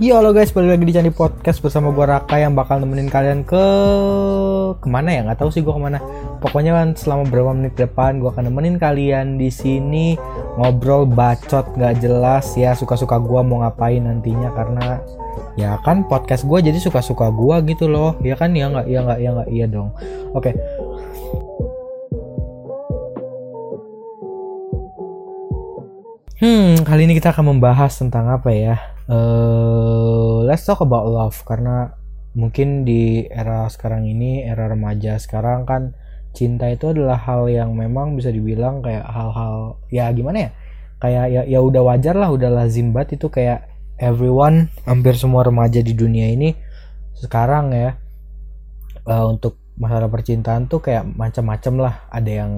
Yo halo guys, balik lagi di Candi Podcast bersama gue Raka yang bakal nemenin kalian ke ke mana ya? Nggak tahu sih gue ke mana. Pokoknya kan selama beberapa menit depan gue akan nemenin kalian di sini ngobrol bacot nggak jelas ya suka-suka gue mau ngapain nantinya karena ya kan podcast gue jadi suka-suka gue gitu loh ya kan ya nggak ya nggak ya nggak iya dong. Oke. Hmm, kali ini kita akan membahas tentang apa ya? Uh, let's talk about love karena mungkin di era sekarang ini, era remaja sekarang kan cinta itu adalah hal yang memang bisa dibilang kayak hal-hal ya gimana ya? Kayak ya ya udah wajar lah, udah lazim banget itu kayak everyone, hampir semua remaja di dunia ini sekarang ya uh, untuk masalah percintaan tuh kayak macam-macam lah. Ada yang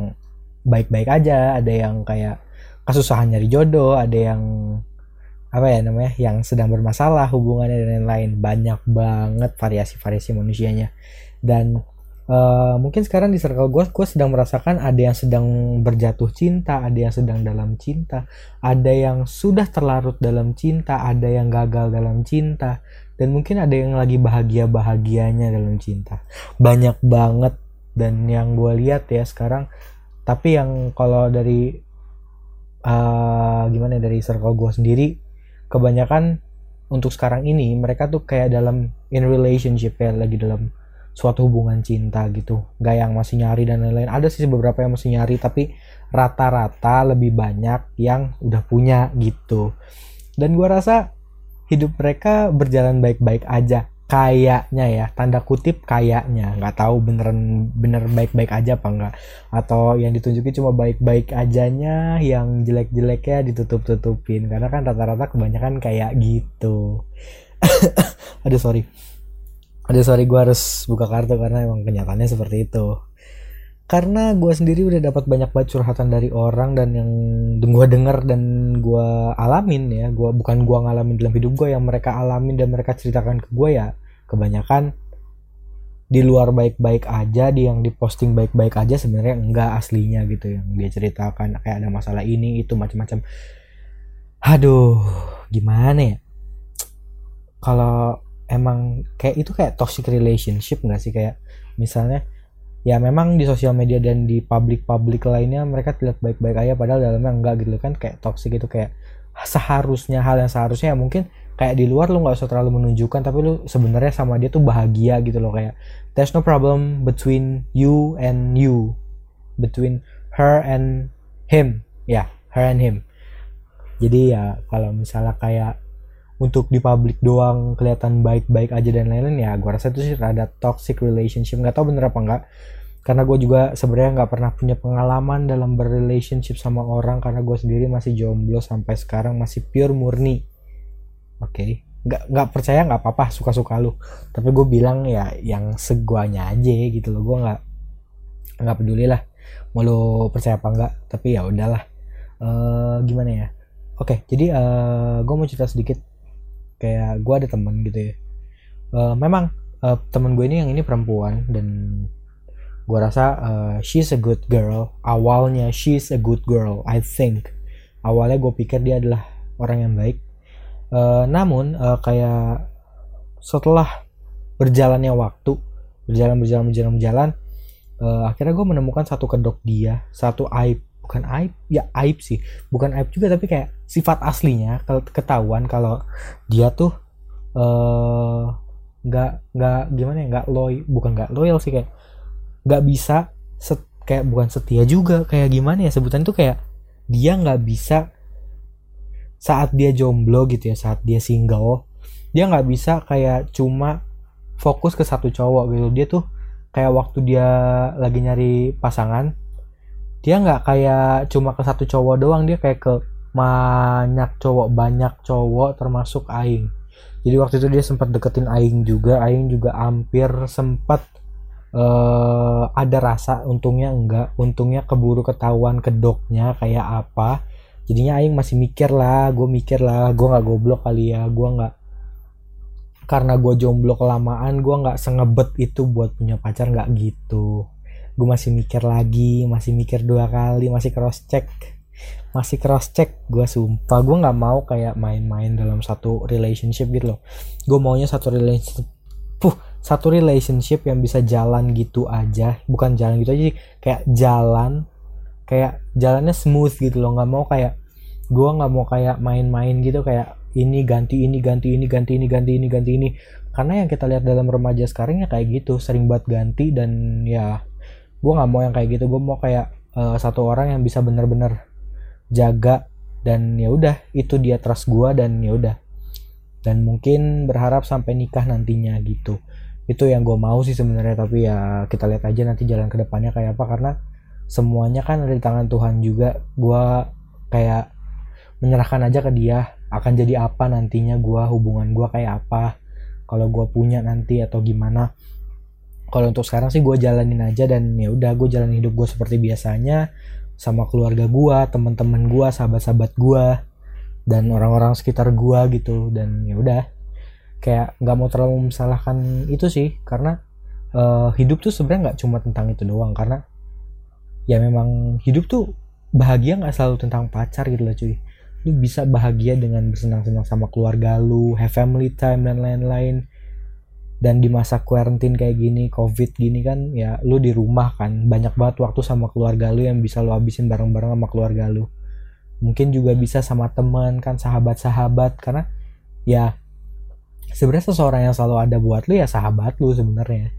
baik-baik aja, ada yang kayak kesusahan nyari jodoh, ada yang apa ya namanya yang sedang bermasalah hubungannya dan lain-lain. Banyak banget variasi-variasi manusianya. Dan uh, mungkin sekarang di circle gue gue sedang merasakan ada yang sedang berjatuh cinta ada yang sedang dalam cinta ada yang sudah terlarut dalam cinta ada yang gagal dalam cinta dan mungkin ada yang lagi bahagia bahagianya dalam cinta. Banyak banget. Dan yang gue lihat ya sekarang tapi yang kalau dari uh, gimana ya, dari circle gue sendiri kebanyakan untuk sekarang ini mereka tuh kayak dalam in relationship ya lagi dalam suatu hubungan cinta gitu. Gak yang masih nyari dan lain-lain. Ada sih beberapa yang masih nyari tapi rata-rata lebih banyak yang udah punya gitu. Dan gua rasa hidup mereka berjalan baik-baik aja kayaknya ya tanda kutip kayaknya. Nggak tahu beneran bener baik-baik aja apa enggak atau yang ditunjukin cuma baik-baik ajanya yang jelek-jeleknya ditutup-tutupin. Karena kan rata-rata kebanyakan kayak gitu. Aduh sorry. Aduh sorry gue harus buka kartu karena emang kenyataannya seperti itu. Karena gue sendiri udah dapat banyak banget curhatan dari orang dan yang gue denger dan gue alamin ya. Gue bukan gue ngalamin dalam hidup gue yang mereka alamin dan mereka ceritakan ke gue ya kebanyakan di luar baik-baik aja di yang diposting baik-baik aja sebenarnya enggak aslinya gitu yang dia ceritakan kayak ada masalah ini itu macam-macam. Aduh gimana ya? Kalau emang kayak itu kayak toxic relationship enggak sih? Kayak misalnya ya memang di sosial media dan di publik-publik lainnya mereka terlihat baik-baik aja padahal dalamnya enggak gitu kan kayak toxic itu kayak seharusnya hal yang seharusnya ya mungkin kayak di luar lu nggak usah terlalu menunjukkan tapi lu sebenarnya sama dia tuh bahagia gitu loh kayak there's no problem between you and you between her and him ya yeah, her and him. Jadi ya kalau misalnya kayak untuk di publik doang kelihatan baik-baik aja dan lain-lain ya gue rasa itu sih rada toxic relationship. Nggak tahu bener apa enggak karena gue juga sebenarnya nggak pernah punya pengalaman dalam berrelationship sama orang karena gue sendiri masih jomblo sampai sekarang masih pure murni oke. Okay. nggak nggak percaya nggak apa-apa suka-suka lu. Tapi gue bilang ya yang seguanya aja gitu loh. Gue nggak nggak peduli lah mau lu percaya apa enggak tapi ya udahlah. Uh, gimana ya? Oke okay, jadi uh, eh, gue mau cerita sedikit. Kayak gue ada teman gitu ya. Uh, memang uh, teman gue ini yang ini perempuan dan gue rasa uh, she's a good girl. Awalnya she's a good girl I think. Awalnya gue pikir dia adalah orang yang baik uh, namun uh, kayak setelah berjalannya waktu berjalan berjalan berjalan berjalan uh, akhirnya gue menemukan satu kedok dia satu aib bukan aib ya aib sih bukan aib juga tapi kayak sifat aslinya ketahuan kalau dia tuh nggak uh, nggak gimana ya nggak loy bukan nggak loyal sih kayak nggak bisa set, kayak bukan setia juga kayak gimana ya sebutan tuh kayak dia nggak bisa saat dia jomblo gitu ya saat dia single dia nggak bisa kayak cuma fokus ke satu cowok gitu. Dia tuh kayak waktu dia lagi nyari pasangan dia nggak kayak cuma ke satu cowok doang dia kayak ke banyak cowok banyak cowok termasuk Aing. Jadi waktu itu dia sempat deketin Aing juga Aing juga hampir sempat uh, ada rasa untungnya enggak untungnya keburu ketahuan kedoknya kayak apa jadinya aing masih mikir lah gue mikir lah gue nggak goblok kali ya gue nggak karena gue jomblo kelamaan gue nggak sengebet itu buat punya pacar nggak gitu. Gue masih mikir lagi masih mikir dua kali masih cross check masih cross check. Gue sumpah gue nggak mau kayak main-main dalam satu relationship gitu loh. Gue maunya satu relationship puh satu relationship yang bisa jalan gitu aja. Bukan jalan gitu aja sih kayak jalan kayak jalannya smooth gitu loh nggak mau kayak gue nggak mau kayak main-main gitu kayak ini ganti ini ganti ini ganti ini ganti ini ganti ini. Karena yang kita lihat dalam remaja sekarang ya kayak gitu sering buat ganti dan ya gue nggak mau yang kayak gitu. Gue mau kayak uh, satu orang yang bisa bener-bener jaga dan ya udah itu dia trust gue dan ya udah. Dan mungkin berharap sampai nikah nantinya gitu. Itu yang gue mau sih sebenarnya tapi ya kita lihat aja nanti jalan ke depannya kayak apa. Karena semuanya kan ada di tangan Tuhan juga. Gue kayak menyerahkan aja ke dia akan jadi apa nantinya gue hubungan gue kayak apa kalau gue punya nanti atau gimana. Kalau untuk sekarang sih gue jalanin aja dan ya udah gue jalanin hidup gue seperti biasanya sama keluarga gua, teman-teman gua, sahabat-sahabat gua dan orang-orang sekitar gua gitu. Dan ya udah kayak nggak mau terlalu menyalahkan itu sih karena uh, hidup tuh sebenarnya nggak cuma tentang itu doang. Karena ya memang hidup tuh bahagia nggak selalu tentang pacar gitu loh cuy. Lu bisa bahagia dengan bersenang-senang sama keluarga lu have family time dan lain-lain. Dan di masa quarantine kayak gini covid gini kan ya lu di rumah kan. Banyak banget waktu sama keluarga lu yang bisa lu habisin bareng-bareng sama keluarga lu. Mungkin juga bisa sama teman kan sahabat-sahabat. Karena ya sebenarnya seseorang yang selalu ada buat lu ya sahabat lu sebenarnya.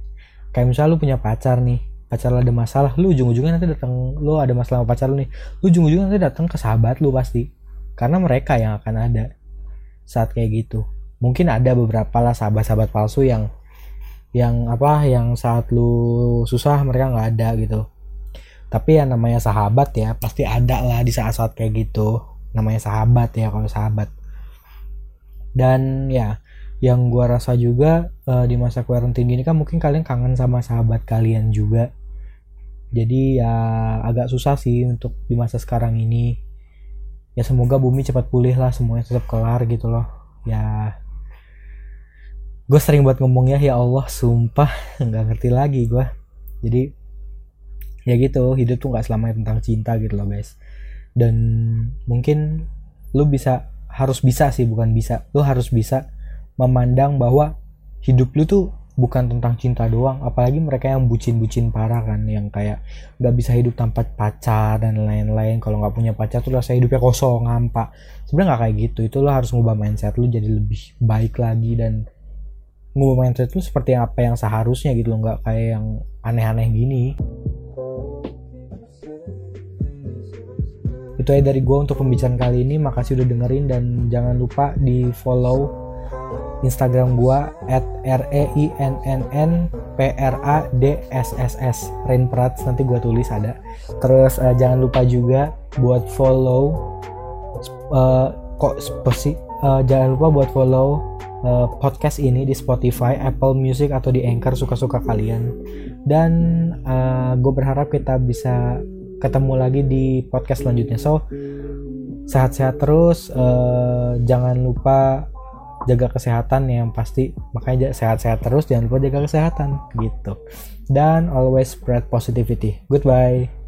Kayak misalnya lu punya pacar nih pacar lu ada masalah lu ujung-ujungnya nanti datang lu ada masalah sama pacar lu nih lu ujung-ujungnya nanti datang ke sahabat lu pasti karena mereka yang akan ada saat kayak gitu. Mungkin ada beberapa lah sahabat-sahabat palsu yang yang apa yang saat lu susah mereka nggak ada gitu. Tapi yang namanya sahabat ya pasti ada lah di saat-saat kayak gitu. Namanya sahabat ya kalau sahabat. Dan ya yang gua rasa juga uh, di masa quarantine gini kan mungkin kalian kangen sama sahabat kalian juga jadi ya agak susah sih untuk di masa sekarang ini. Ya semoga bumi cepat pulih lah semuanya tetap kelar gitu loh. Ya gue sering buat ngomongnya ya Allah sumpah nggak ngerti lagi gue jadi ya gitu hidup tuh nggak selamanya tentang cinta gitu loh guys. Dan mungkin lu bisa harus bisa sih bukan bisa. Lu harus bisa memandang bahwa hidup lu tuh bukan tentang cinta doang apalagi mereka yang bucin-bucin parah kan yang kayak nggak bisa hidup tanpa pacar dan lain-lain. Kalau nggak punya pacar tuh rasa hidupnya kosong hampa. Sebenarnya nggak kayak gitu. Itu lo harus ngubah mindset lu jadi lebih baik lagi dan ngubah mindset lu seperti apa yang seharusnya gitu loh nggak kayak yang aneh-aneh gini. Itu aja dari gue untuk pembicaraan kali ini. Makasih udah dengerin dan jangan lupa di follow Instagram gue at r e i n n n p r a d s s s Rainprats nanti gue tulis ada terus uh, jangan lupa juga buat follow uh, kok spesi uh, jangan lupa buat follow uh, podcast ini di Spotify, Apple Music atau di Anchor suka-suka kalian. Dan uh, gue berharap kita bisa ketemu lagi di podcast selanjutnya. So sehat-sehat terus, uh, jangan lupa jaga kesehatan yang pasti. Makanya sehat-sehat terus jangan lupa jaga kesehatan. Gitu. Dan always spread positivity. Goodbye